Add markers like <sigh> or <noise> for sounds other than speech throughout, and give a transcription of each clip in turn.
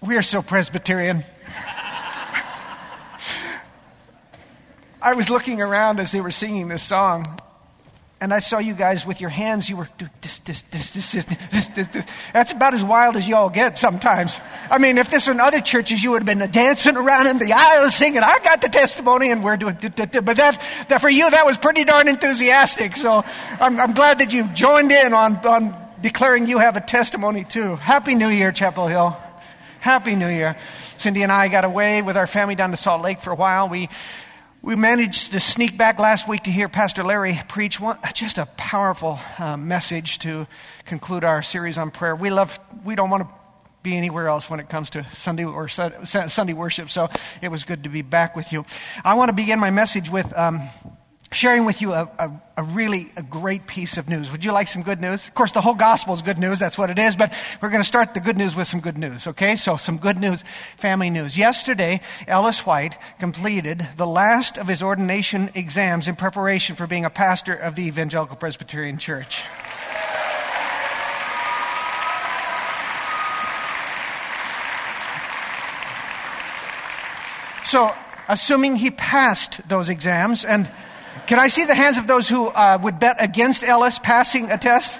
We are so Presbyterian. I was looking around as they were singing this song, and I saw you guys with your hands. You were this, this, this, this, this, this, this. That's about as wild as you all get sometimes. I mean, if this in other churches, you would have been dancing around in the aisles singing, "I got the testimony," and we're doing. But that, that for you, that was pretty darn enthusiastic. So I'm, I'm glad that you joined in on on declaring you have a testimony too. Happy New Year, Chapel Hill. Happy New Year. Cindy and I got away with our family down to Salt Lake for a while. We we managed to sneak back last week to hear Pastor Larry preach one, just a powerful uh, message to conclude our series on prayer. We love, we don't want to be anywhere else when it comes to Sunday or Sunday worship, so it was good to be back with you. I want to begin my message with um, sharing with you a, a, a, really a great piece of news. Would you like some good news? Of course, the whole gospel is good news. That's what it is. But we're going to start the good news with some good news. Okay. So some good news, family news. Yesterday, Ellis White completed the last of his ordination exams in preparation for being a pastor of the Evangelical Presbyterian Church. So, assuming he passed those exams and can I see the hands of those who uh, would bet against Ellis passing a test?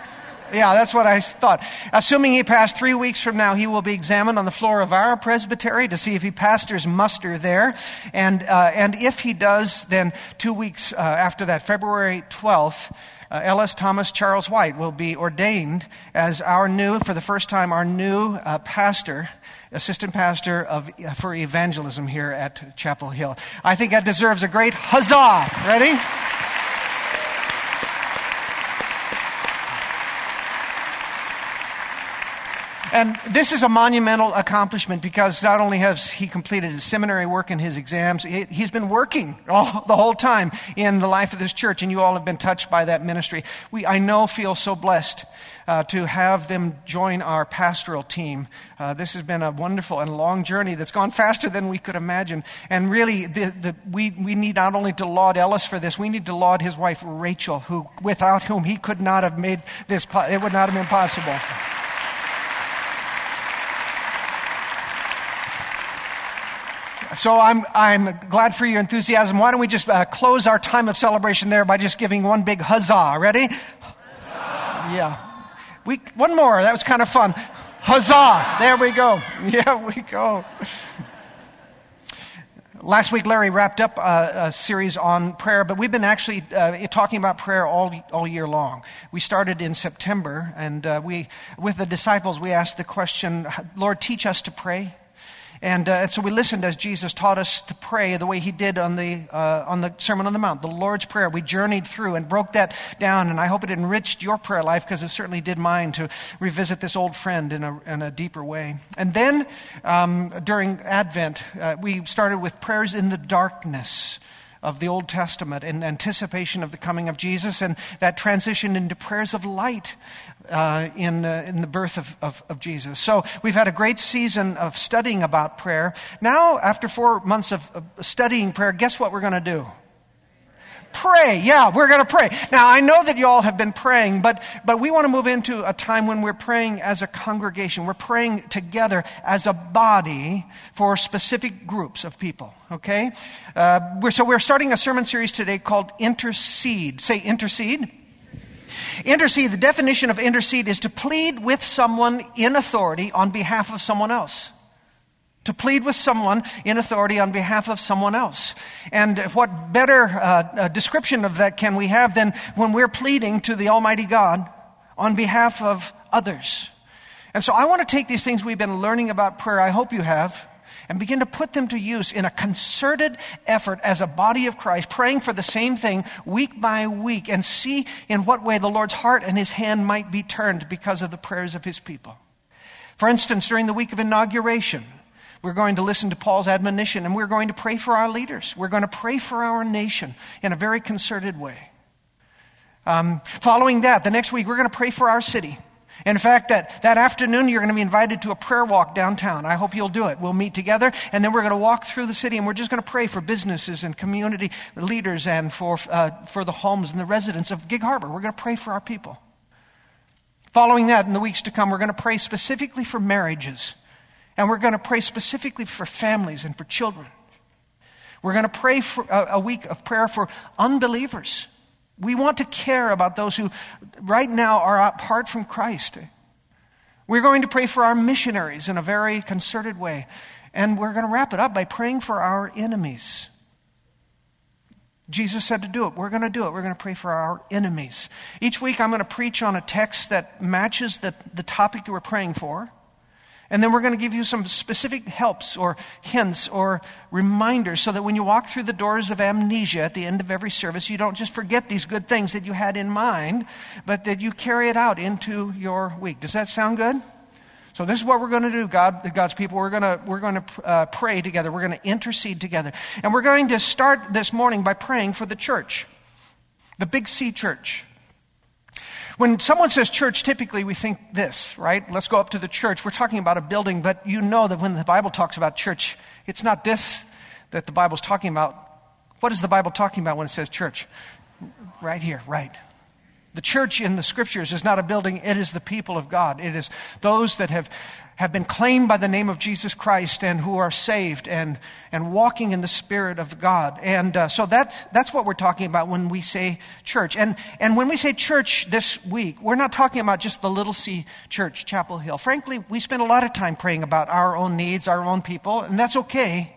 Yeah, that's what I thought. Assuming he passed three weeks from now, he will be examined on the floor of our presbytery to see if he pastors muster there. And, uh, and if he does, then two weeks uh, after that, February 12th, uh, Ellis Thomas Charles White will be ordained as our new, for the first time, our new uh, pastor assistant pastor of, for evangelism here at Chapel Hill. I think that deserves a great huzzah. Ready? And this is a monumental accomplishment because not only has he completed his seminary work and his exams, he's been working all, the whole time in the life of this church, and you all have been touched by that ministry. We, I know, feel so blessed uh, to have them join our pastoral team. Uh, this has been a wonderful and long journey that's gone faster than we could imagine. And really, the, the, we, we need not only to laud Ellis for this, we need to laud his wife, Rachel, who, without whom he could not have made this, it would not have been possible. So I'm, I'm glad for your enthusiasm. Why don't we just uh, close our time of celebration there by just giving one big huzzah? Ready? Huzzah. Yeah. We, one more. That was kind of fun. Huzzah! There we go. <laughs> Yeah, we go. Last week, Larry wrapped up a, a, series on prayer, but we've been actually uh, talking about prayer all, all year long. We started in September, and uh, we, with the disciples, we asked the question, Lord, teach us to pray. And, uh, and, so we listened as Jesus taught us to pray the way he did on the, uh, on the Sermon on the Mount, the Lord's Prayer. We journeyed through and broke that down, and I hope it enriched your prayer life because it certainly did mine to revisit this old friend in a, in a deeper way. And then um, during Advent, uh, we started with prayers in the darkness of the Old Testament in anticipation of the coming of Jesus, and that transitioned into prayers of light uh, in, uh, in the birth of, of, of, Jesus. So we've had a great season of studying about prayer. Now, after four months of, of studying prayer, guess what we're going to do? Pray. Yeah, we're going to pray. Now, I know that you all have been praying, but, but we want to move into a time when we're praying as a congregation. We're praying together as a body for specific groups of people. Okay? Uh, we're, so we're starting a sermon series today called Intercede. Say intercede. Intercede, the definition of intercede is to plead with someone in authority on behalf of someone else to plead with someone in authority on behalf of someone else. And what better uh, description of that can we have than when we're pleading to the Almighty God on behalf of others? And so I want to take these things we've been learning about prayer, I hope you have, and begin to put them to use in a concerted effort as a body of Christ, praying for the same thing week by week and see in what way the Lord's heart and his hand might be turned because of the prayers of his people. For instance, during the week of inauguration, we're going to listen to Paul's admonition and we're going to pray for our leaders. We're going to pray for our nation in a very concerted way. Um, following that, the next week, we're going to pray for our city. In fact, that, that afternoon, you're going to be invited to a prayer walk downtown. I hope you'll do it. We'll meet together, and then we're going to walk through the city, and we're just going to pray for businesses and community leaders and for, uh, for the homes and the residents of Gig Harbor. We're going to pray for our people. Following that, in the weeks to come, we're going to pray specifically for marriages And we're going to pray specifically for families and for children. We're going to pray for a, a week of prayer for unbelievers. We want to care about those who right now are apart from Christ. We're going to pray for our missionaries in a very concerted way. And we're going to wrap it up by praying for our enemies. Jesus said to do it. We're going to do it. We're going to pray for our enemies. Each week, I'm going to preach on a text that matches the, the topic that we're praying for. And then we're going to give you some specific helps or hints or reminders so that when you walk through the doors of amnesia at the end of every service, you don't just forget these good things that you had in mind, but that you carry it out into your week. Does that sound good? So this is what we're going to do, God, God's people. We're going to, we're going to uh, pray together. We're going to intercede together. And we're going to start this morning by praying for the church, the Big C church. When someone says church, typically we think this, right? Let's go up to the church. We're talking about a building, but you know that when the Bible talks about church, it's not this that the Bible's talking about. What is the Bible talking about when it says church? Right here, right. The church in the scriptures is not a building, it is the people of God. It is those that have, have been claimed by the name of Jesus Christ and who are saved and, and walking in the Spirit of God. And uh, so that's, that's what we're talking about when we say church. And, and when we say church this week, we're not talking about just the Little C Church, Chapel Hill. Frankly, we spend a lot of time praying about our own needs, our own people, and that's okay.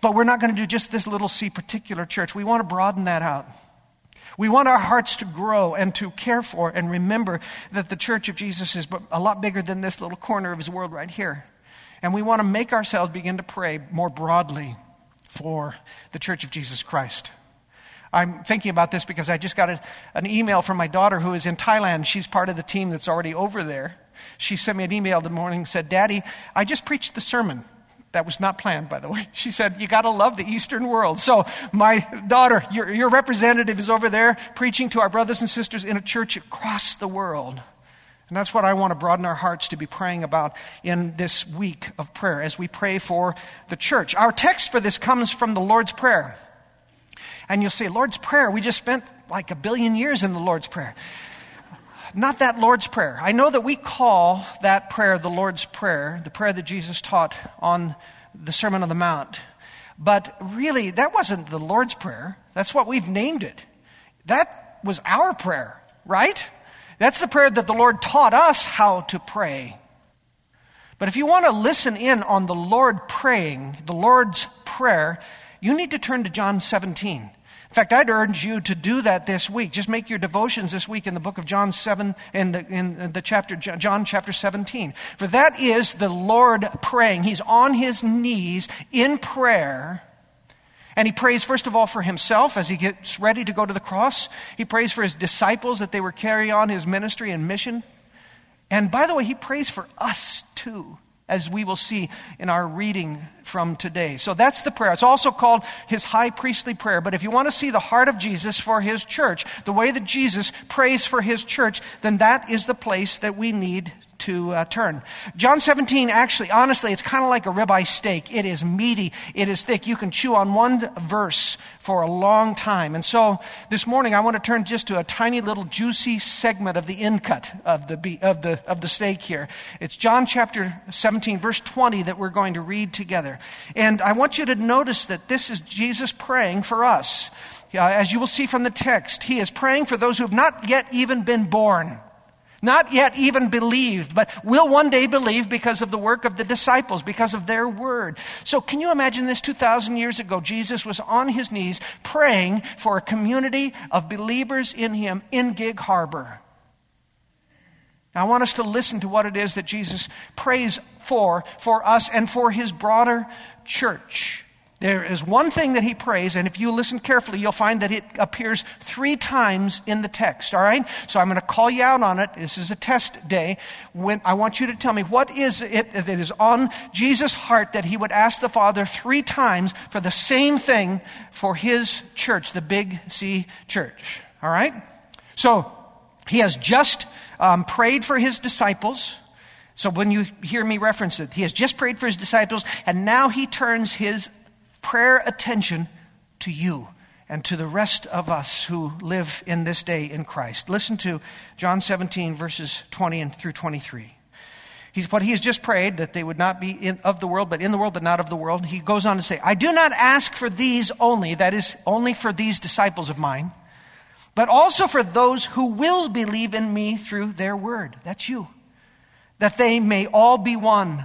But we're not going to do just this Little C particular church. We want to broaden that out. We want our hearts to grow and to care for and remember that the church of Jesus is a lot bigger than this little corner of his world right here. And we want to make ourselves begin to pray more broadly for the church of Jesus Christ. I'm thinking about this because I just got a, an email from my daughter who is in Thailand. She's part of the team that's already over there. She sent me an email the morning and said, Daddy, I just preached the sermon. That was not planned, by the way. <laughs> She said, You got to love the Eastern world. So, my daughter, your, your representative is over there preaching to our brothers and sisters in a church across the world. And that's what I want to broaden our hearts to be praying about in this week of prayer as we pray for the church. Our text for this comes from the Lord's Prayer. And you'll say, Lord's Prayer, we just spent like a billion years in the Lord's Prayer not that Lord's Prayer. I know that we call that prayer the Lord's Prayer, the prayer that Jesus taught on the Sermon on the Mount. But really, that wasn't the Lord's Prayer. That's what we've named it. That was our prayer, right? That's the prayer that the Lord taught us how to pray. But if you want to listen in on the Lord praying, the Lord's Prayer, you need to turn to John 17. In fact, I'd urge you to do that this week. Just make your devotions this week in the book of John 7, in the, in the chapter, John chapter 17. For that is the Lord praying. He's on his knees in prayer. And he prays, first of all, for himself as he gets ready to go to the cross. He prays for his disciples that they would carry on his ministry and mission. And by the way, he prays for us too as we will see in our reading from today. So that's the prayer. It's also called his high priestly prayer. But if you want to see the heart of Jesus for his church, the way that Jesus prays for his church, then that is the place that we need to uh, turn. John 17, actually, honestly, it's kind of like a ribeye steak. It is meaty. It is thick. You can chew on one verse for a long time. And so this morning, I want to turn just to a tiny little juicy segment of the in cut of the, of the, of the steak here. It's John chapter 17, verse 20 that we're going to read together. And I want you to notice that this is Jesus praying for us. Uh, as you will see from the text, he is praying for those who have not yet even been born. Not yet even believed, but will one day believe because of the work of the disciples, because of their word. So can you imagine this 2,000 years ago? Jesus was on his knees praying for a community of believers in him in Gig Harbor. Now, I want us to listen to what it is that Jesus prays for, for us and for his broader church. There is one thing that he prays, and if you listen carefully, you'll find that it appears three times in the text, all right? So I'm going to call you out on it. This is a test day. When I want you to tell me what is it that is on Jesus' heart that he would ask the Father three times for the same thing for his church, the Big C church, all right? So he has just um, prayed for his disciples. So when you hear me reference it, he has just prayed for his disciples, and now he turns his prayer attention to you and to the rest of us who live in this day in Christ. Listen to John 17, verses 20 and through 23. He's, what he has just prayed, that they would not be in, of the world, but in the world, but not of the world. He goes on to say, I do not ask for these only, that is, only for these disciples of mine, but also for those who will believe in me through their word. That's you. That they may all be one.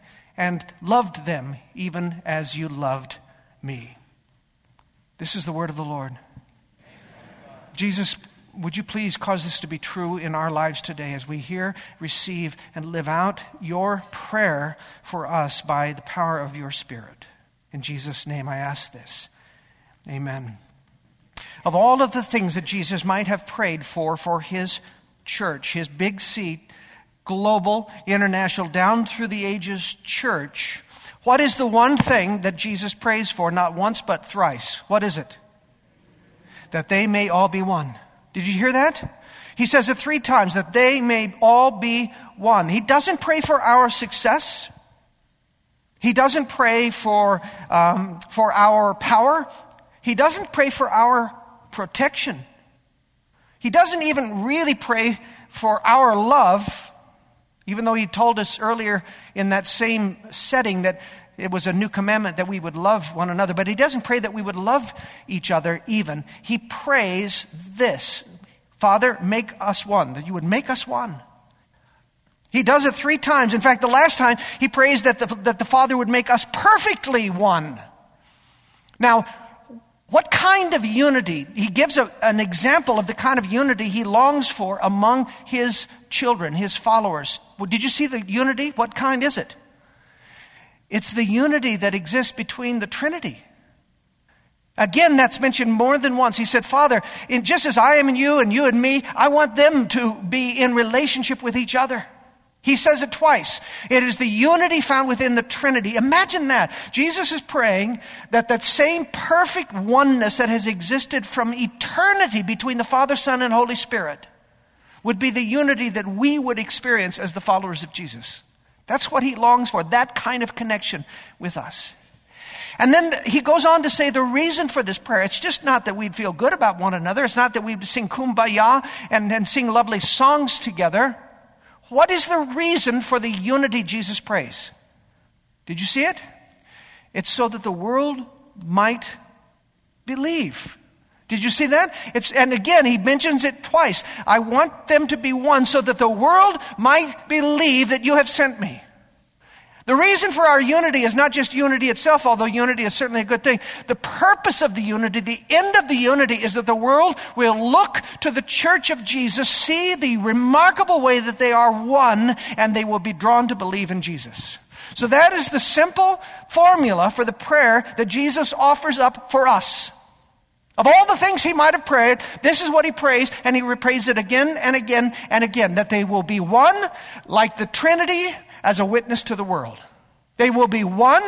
and loved them even as you loved me. This is the word of the Lord. Jesus would you please cause this to be true in our lives today as we hear, receive, and live out your prayer for us by the power of your Spirit? In Jesus' name I ask this. Amen. Of all of the things that Jesus might have prayed for for his church, his big seat, global, international, down through the ages church, what is the one thing that Jesus prays for, not once but thrice? What is it? That they may all be one. Did you hear that? He says it three times that they may all be one. He doesn't pray for our success. He doesn't pray for, um, for our power. He doesn't pray for our protection. He doesn't even really pray for our love, even though he told us earlier in that same setting that it was a new commandment that we would love one another, but he doesn't pray that we would love each other even. He prays this Father, make us one, that you would make us one. He does it three times. In fact, the last time he prays that the, that the Father would make us perfectly one. Now, what kind of unity? He gives a, an example of the kind of unity he longs for among his children, his followers. Well, did you see the unity? What kind is it? It's the unity that exists between the Trinity. Again, that's mentioned more than once. He said, Father, in, just as I am in you and you in me, I want them to be in relationship with each other. He says it twice. It is the unity found within the Trinity. Imagine that. Jesus is praying that that same perfect oneness that has existed from eternity between the Father, Son, and Holy Spirit would be the unity that we would experience as the followers of Jesus. That's what he longs for, that kind of connection with us. And then he goes on to say the reason for this prayer, it's just not that we'd feel good about one another. It's not that we'd sing kumbaya and, and sing lovely songs together. What is the reason for the unity Jesus prays? Did you see it? It's so that the world might believe. Did you see that? It's, and again, he mentions it twice. I want them to be one so that the world might believe that you have sent me. The reason for our unity is not just unity itself, although unity is certainly a good thing. The purpose of the unity, the end of the unity is that the world will look to the church of Jesus, see the remarkable way that they are one, and they will be drawn to believe in Jesus. So that is the simple formula for the prayer that Jesus offers up for us. Of all the things he might have prayed, this is what he prays, and he prays it again and again and again that they will be one like the Trinity as a witness to the world. They will be one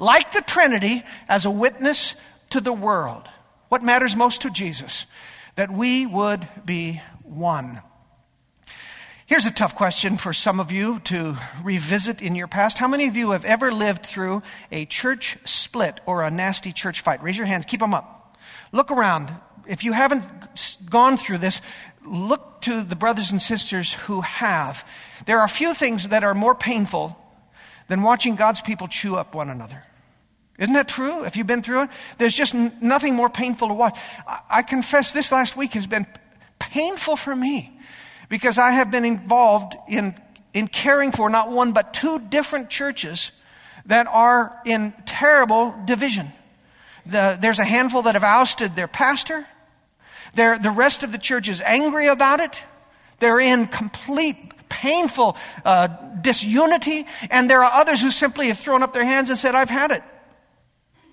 like the Trinity as a witness to the world. What matters most to Jesus? That we would be one. Here's a tough question for some of you to revisit in your past. How many of you have ever lived through a church split or a nasty church fight? Raise your hands, keep them up. Look around. If you haven't gone through this, look to the brothers and sisters who have. There are few things that are more painful than watching God's people chew up one another. Isn't that true? If you've been through it, there's just n- nothing more painful to watch. I-, I confess this last week has been painful for me because I have been involved in, in caring for not one but two different churches that are in terrible division. The, there's a handful that have ousted their pastor. They're, the rest of the church is angry about it. They're in complete, painful uh, disunity. And there are others who simply have thrown up their hands and said, I've had it.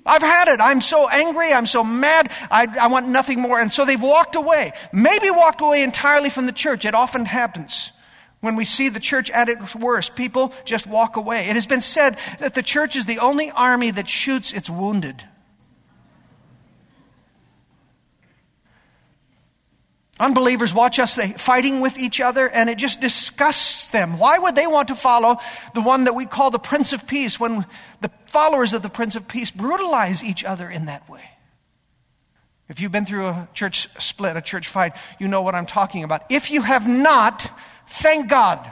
I've had it. I'm so angry. I'm so mad. I, I want nothing more. And so they've walked away. Maybe walked away entirely from the church. It often happens When we see the church at its worst, people just walk away. It has been said that the church is the only army that shoots its wounded. Unbelievers watch us fighting with each other and it just disgusts them. Why would they want to follow the one that we call the Prince of Peace when the followers of the Prince of Peace brutalize each other in that way? If you've been through a church split, a church fight, you know what I'm talking about. If you have not, thank God.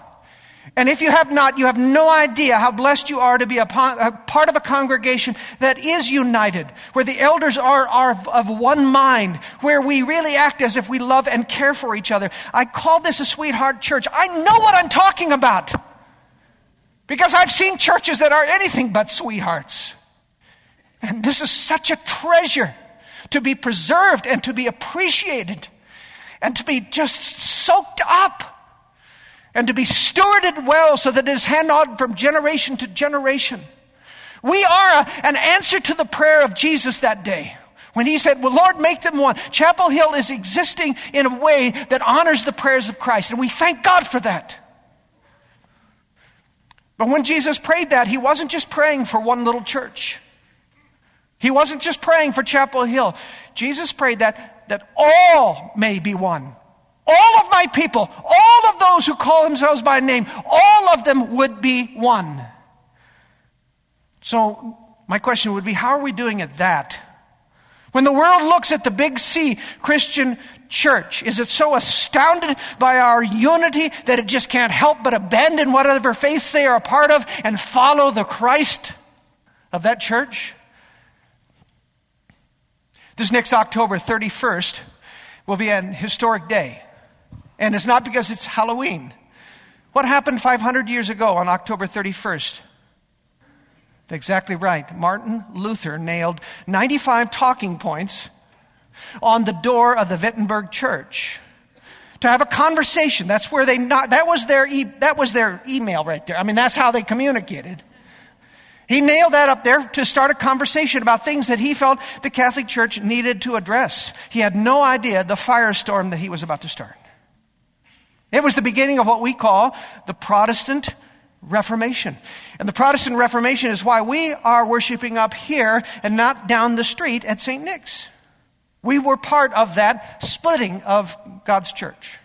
And if you have not, you have no idea how blessed you are to be a, part of a congregation that is united, where the elders are, are of one mind, where we really act as if we love and care for each other. I call this a sweetheart church. I know what I'm talking about. Because I've seen churches that are anything but sweethearts. And this is such a treasure to be preserved and to be appreciated and to be just soaked up and to be stewarded well so that it is handed on from generation to generation. We are a, an answer to the prayer of Jesus that day. When he said, Well, Lord, make them one. Chapel Hill is existing in a way that honors the prayers of Christ, and we thank God for that. But when Jesus prayed that, he wasn't just praying for one little church. He wasn't just praying for Chapel Hill. Jesus prayed that, that all may be one. All of my people, all of those who call themselves by name, all of them would be one. So, my question would be how are we doing at that? When the world looks at the big C Christian church, is it so astounded by our unity that it just can't help but abandon whatever faith they are a part of and follow the Christ of that church? This next October 31st will be an historic day. And it's not because it's Halloween. What happened 500 years ago on October 31st? Exactly right. Martin Luther nailed 95 talking points on the door of the Wittenberg church to have a conversation. That's where they not, that was their, e, that was their email right there. I mean, that's how they communicated. He nailed that up there to start a conversation about things that he felt the Catholic Church needed to address. He had no idea the firestorm that he was about to start. It was the beginning of what we call the Protestant Reformation. And the Protestant Reformation is why we are worshiping up here and not down the street at St. Nick's. We were part of that splitting of God's church.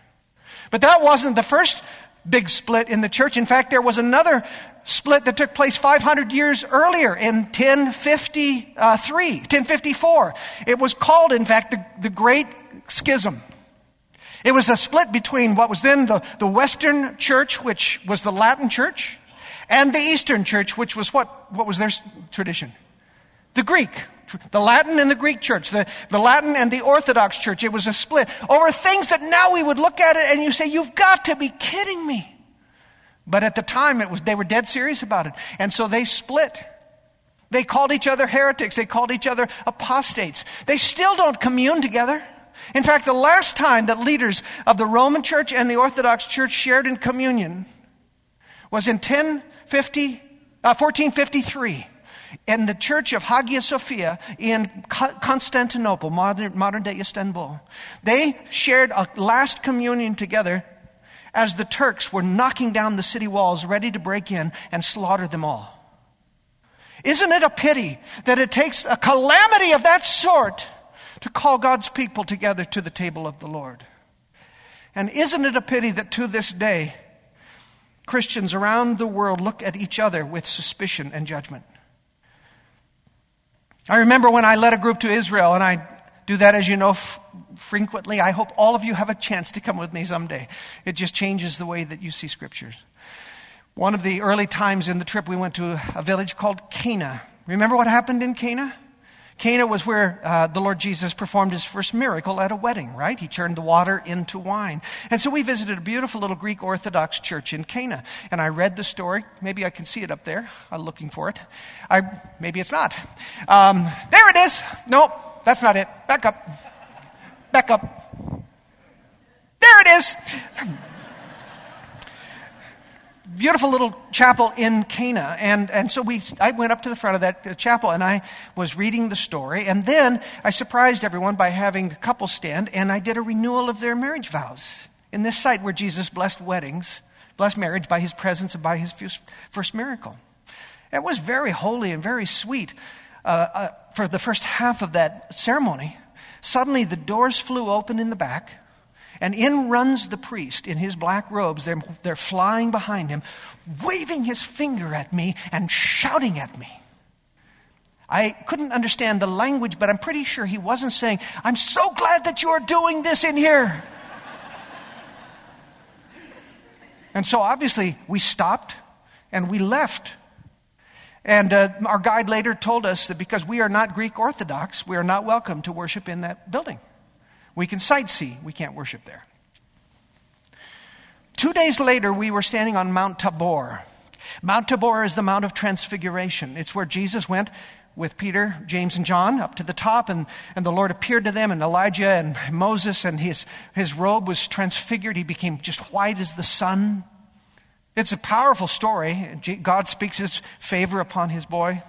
But that wasn't the first big split in the church. In fact, there was another split that took place 500 years earlier in 1053, 1054. It was called, in fact, the, the Great Schism. It was a split between what was then the, the Western church, which was the Latin church, and the Eastern church, which was what, what was their tradition? The Greek. The Latin and the Greek church. The, the Latin and the Orthodox church. It was a split over things that now we would look at it and you say, you've got to be kidding me. But at the time, it was, they were dead serious about it. And so they split. They called each other heretics. They called each other apostates. They still don't commune together. In fact, the last time that leaders of the Roman Church and the Orthodox Church shared in communion was in 1050, uh, 1453 in the church of Hagia Sophia in Constantinople, modern, modern day Istanbul. They shared a last communion together as the Turks were knocking down the city walls, ready to break in and slaughter them all. Isn't it a pity that it takes a calamity of that sort to call God's people together to the table of the Lord. And isn't it a pity that to this day, Christians around the world look at each other with suspicion and judgment? I remember when I led a group to Israel, and I do that, as you know, f- frequently. I hope all of you have a chance to come with me someday. It just changes the way that you see scriptures. One of the early times in the trip, we went to a village called Cana. Remember what happened in Cana? Cana was where uh, the Lord Jesus performed his first miracle at a wedding, right? He turned the water into wine. And so we visited a beautiful little Greek Orthodox church in Cana. And I read the story. Maybe I can see it up there. I'm looking for it. I, maybe it's not. Um, there it is. Nope, that's not it. Back up. Back up. There it is beautiful little chapel in Cana. And, and so we, I went up to the front of that chapel and I was reading the story. And then I surprised everyone by having the couple stand and I did a renewal of their marriage vows in this site where Jesus blessed weddings blessed marriage by his presence and by his first miracle. It was very holy and very sweet. Uh, uh, for the first half of that ceremony, suddenly the doors flew open in the back, and in runs the priest in his black robes. They're, they're flying behind him, waving his finger at me and shouting at me. I couldn't understand the language, but I'm pretty sure he wasn't saying, I'm so glad that you're doing this in here. and so obviously we stopped and we left. And uh, our guide later told us that because we are not Greek Orthodox, we are not welcome to worship in that building. We can sightsee, we can't worship there. Two days later, we were standing on Mount Tabor. Mount Tabor is the Mount of Transfiguration. It's where Jesus went with Peter, James, and John up to the top, and, and the Lord appeared to them, and Elijah and Moses, and his, his robe was transfigured. He became just white as the sun. It's a powerful story. God speaks his favor upon his boy.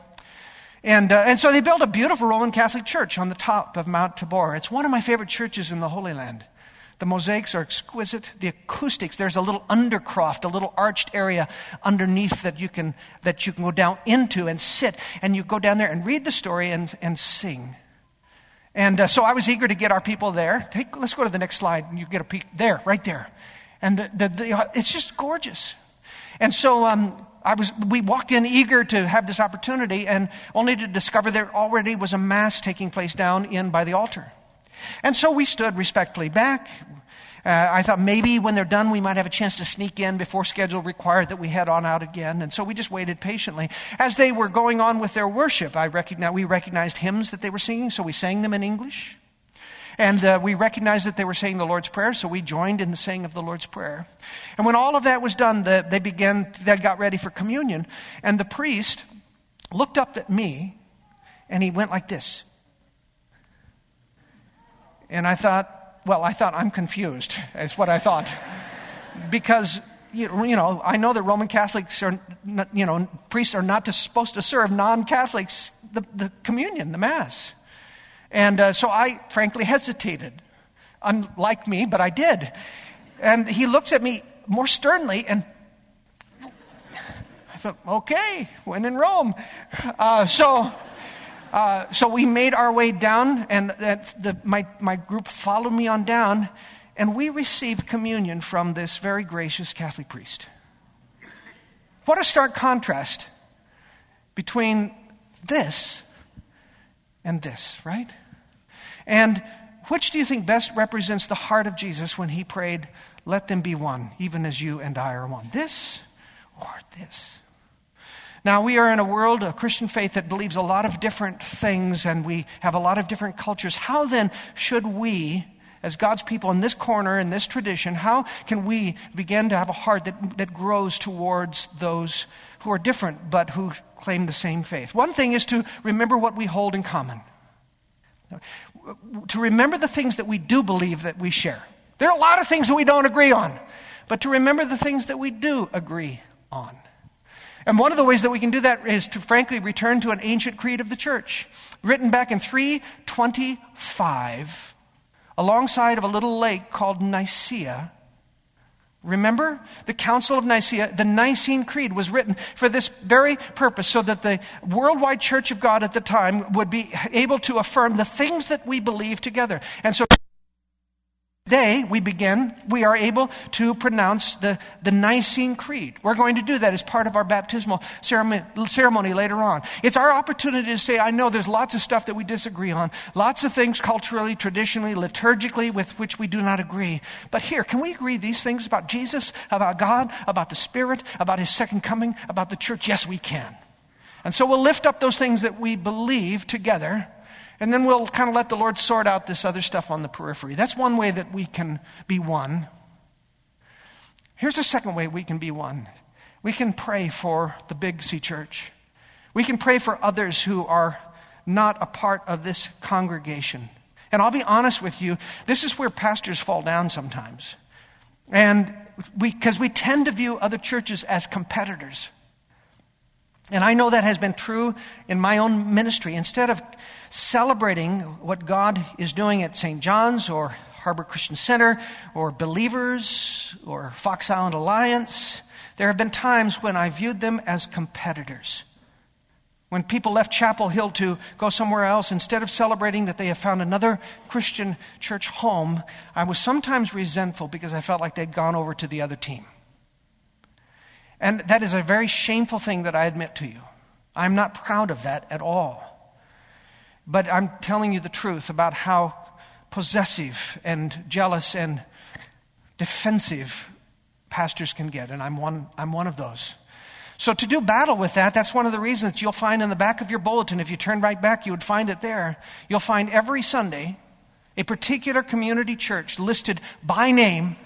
And, uh, and so they built a beautiful Roman Catholic church on the top of Mount Tabor. It's one of my favorite churches in the Holy Land. The mosaics are exquisite. The acoustics, there's a little undercroft, a little arched area underneath that you can, that you can go down into and sit. And you go down there and read the story and, and sing. And uh, so I was eager to get our people there. Take, let's go to the next slide and you get a peek. There, right there. And the, the, the, it's just gorgeous. And so um, I was, we walked in eager to have this opportunity and only to discover there already was a mass taking place down in by the altar. And so we stood respectfully back. Uh, I thought maybe when they're done, we might have a chance to sneak in before schedule required that we head on out again. And so we just waited patiently. As they were going on with their worship, I recognized, we recognized hymns that they were singing, so we sang them in English. And uh, we recognized that they were saying the Lord's Prayer, so we joined in the saying of the Lord's Prayer. And when all of that was done, the, they began, they got ready for communion. And the priest looked up at me and he went like this. And I thought, well, I thought I'm confused, is what I thought. because, you know, I know that Roman Catholics are, you know, priests are not supposed to serve non Catholics the, the communion, the Mass. And uh, so I frankly hesitated. Unlike me, but I did. And he looks at me more sternly and I thought, okay, when in Rome. Uh, so uh, so we made our way down, and the, my, my group followed me on down, and we received communion from this very gracious Catholic priest. What a stark contrast between this and this, right? And which do you think best represents the heart of Jesus when he prayed, Let them be one, even as you and I are one? This or this? Now, we are in a world, a Christian faith that believes a lot of different things and we have a lot of different cultures. How then should we, as God's people in this corner, in this tradition, how can we begin to have a heart that, that grows towards those who are different but who claim the same faith? One thing is to remember what we hold in common, to remember the things that we do believe that we share. There are a lot of things that we don't agree on, but to remember the things that we do agree on. And one of the ways that we can do that is to frankly return to an ancient creed of the church, written back in 325 alongside of a little lake called Nicaea. Remember the Council of Nicaea? The Nicene Creed was written for this very purpose so that the worldwide church of God at the time would be able to affirm the things that we believe together. And so Today, we begin, we are able to pronounce the, the Nicene Creed. We're going to do that as part of our baptismal ceremony, ceremony later on. It's our opportunity to say, I know there's lots of stuff that we disagree on, lots of things culturally, traditionally, liturgically with which we do not agree. But here, can we agree these things about Jesus, about God, about the Spirit, about His second coming, about the church? Yes, we can. And so we'll lift up those things that we believe together and then we'll kind of let the Lord sort out this other stuff on the periphery. That's one way that we can be one. Here's a second way we can be one we can pray for the Big C church. We can pray for others who are not a part of this congregation. And I'll be honest with you, this is where pastors fall down sometimes. And because we, we tend to view other churches as competitors. And I know that has been true in my own ministry. Instead of celebrating what God is doing at St. John's or Harbor Christian Center or Believers or Fox Island Alliance. There have been times when I viewed them as competitors. When people left Chapel Hill to go somewhere else, instead of celebrating that they have found another Christian church home, I was sometimes resentful because I felt like they'd gone over to the other team. And that is a very shameful thing that I admit to you. I'm not proud of that at all. But I'm telling you the truth about how possessive and jealous and defensive pastors can get, and I'm one, I'm one of those. So, to do battle with that, that's one of the reasons you'll find in the back of your bulletin, if you turn right back, you would find it there. You'll find every Sunday a particular community church listed by name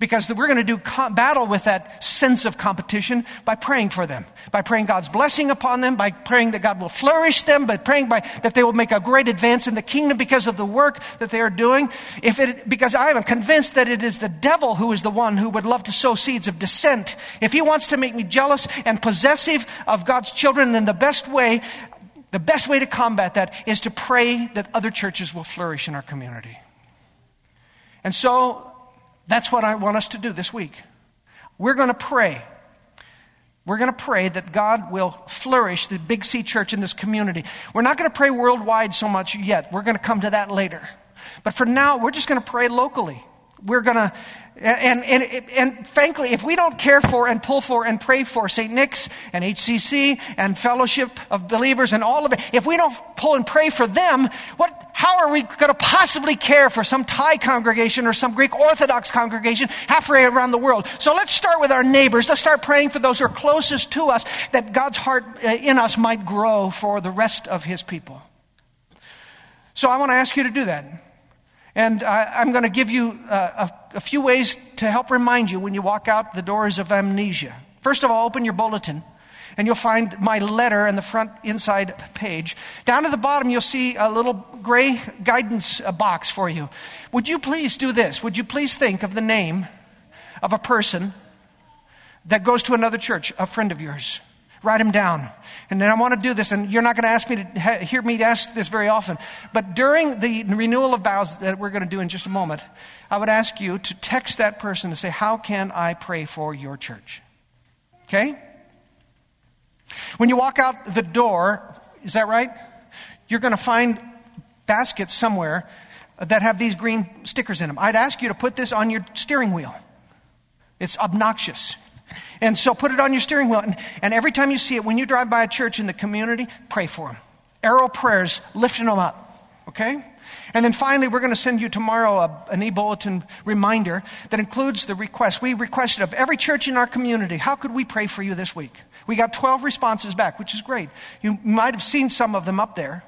because we're going to do battle with that sense of competition by praying for them, by praying God's blessing upon them, by praying that God will flourish them, by praying by, that they will make a great advance in the kingdom because of the work that they are doing. If it, because I am convinced that it is the devil who is the one who would love to sow seeds of dissent. If he wants to make me jealous and possessive of God's children, then the best way, the best way to combat that is to pray that other churches will flourish in our community. And so that's what I want us to do this week. We're going to pray. We're going to pray that God will flourish the Big C church in this community. We're not going to pray worldwide so much yet. We're going to come to that later. But for now, we're just going to pray locally. We're going to and, and, and frankly, if we don't care for and pull for and pray for St. Nick's and HCC and Fellowship of Believers and all of it, if we don't pull and pray for them, what, how are we going to possibly care for some Thai congregation or some Greek Orthodox congregation halfway around the world? So let's start with our neighbors. Let's start praying for those who are closest to us that God's heart uh, in us might grow for the rest of His people. So I want to ask you to do that. And I, am going to give you uh, a, a few ways to help remind you when you walk out the doors of amnesia. First of all, open your bulletin and you'll find my letter in the front inside page. Down at the bottom, you'll see a little gray guidance uh, box for you. Would you please do this? Would you please think of the name of a person that goes to another church, a friend of yours? Write them down. And then I want to do this, and you're not going to ask me to hear me ask this very often. But during the renewal of vows that we're going to do in just a moment, I would ask you to text that person and say, How can I pray for your church? Okay? When you walk out the door, is that right? You're going to find baskets somewhere that have these green stickers in them. I'd ask you to put this on your steering wheel. It's obnoxious. And so put it on your steering wheel. And, and every time you see it, when you drive by a church in the community, pray for them. Arrow prayers, lifting them up. Okay? And then finally, we're going to send you tomorrow a, an e-bulletin reminder that includes the request. We requested of every church in our community, how could we pray for you this week? We got 12 responses back, which is great. You might have seen some of them up there.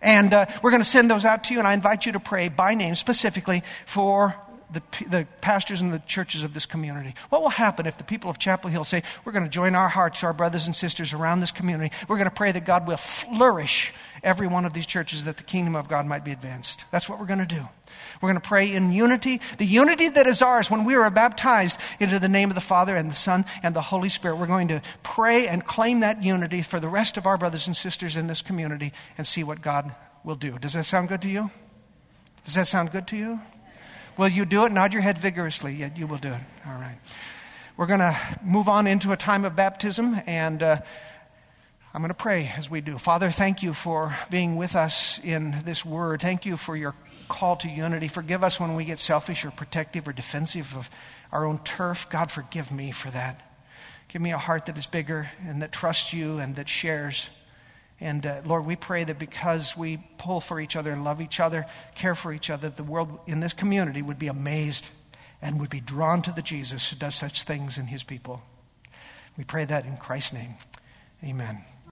And uh, we're going to send those out to you, and I invite you to pray by name specifically for the, the pastors and the churches of this community. What will happen if the people of Chapel Hill say, We're going to join our hearts to our brothers and sisters around this community? We're going to pray that God will flourish every one of these churches that the kingdom of God might be advanced. That's what we're going to do. We're going to pray in unity, the unity that is ours when we are baptized into the name of the Father and the Son and the Holy Spirit. We're going to pray and claim that unity for the rest of our brothers and sisters in this community and see what God will do. Does that sound good to you? Does that sound good to you? Will you do it? Nod your head vigorously. Yeah, you will do it. All right. We're going to move on into a time of baptism, and uh, I'm going to pray as we do. Father, thank you for being with us in this word. Thank you for your call to unity. Forgive us when we get selfish or protective or defensive of our own turf. God, forgive me for that. Give me a heart that is bigger and that trusts you and that shares. And uh, Lord, we pray that because we pull for each other and love each other, care for each other, the world in this community would be amazed and would be drawn to the Jesus who does such things in his people. We pray that in Christ's name. Amen.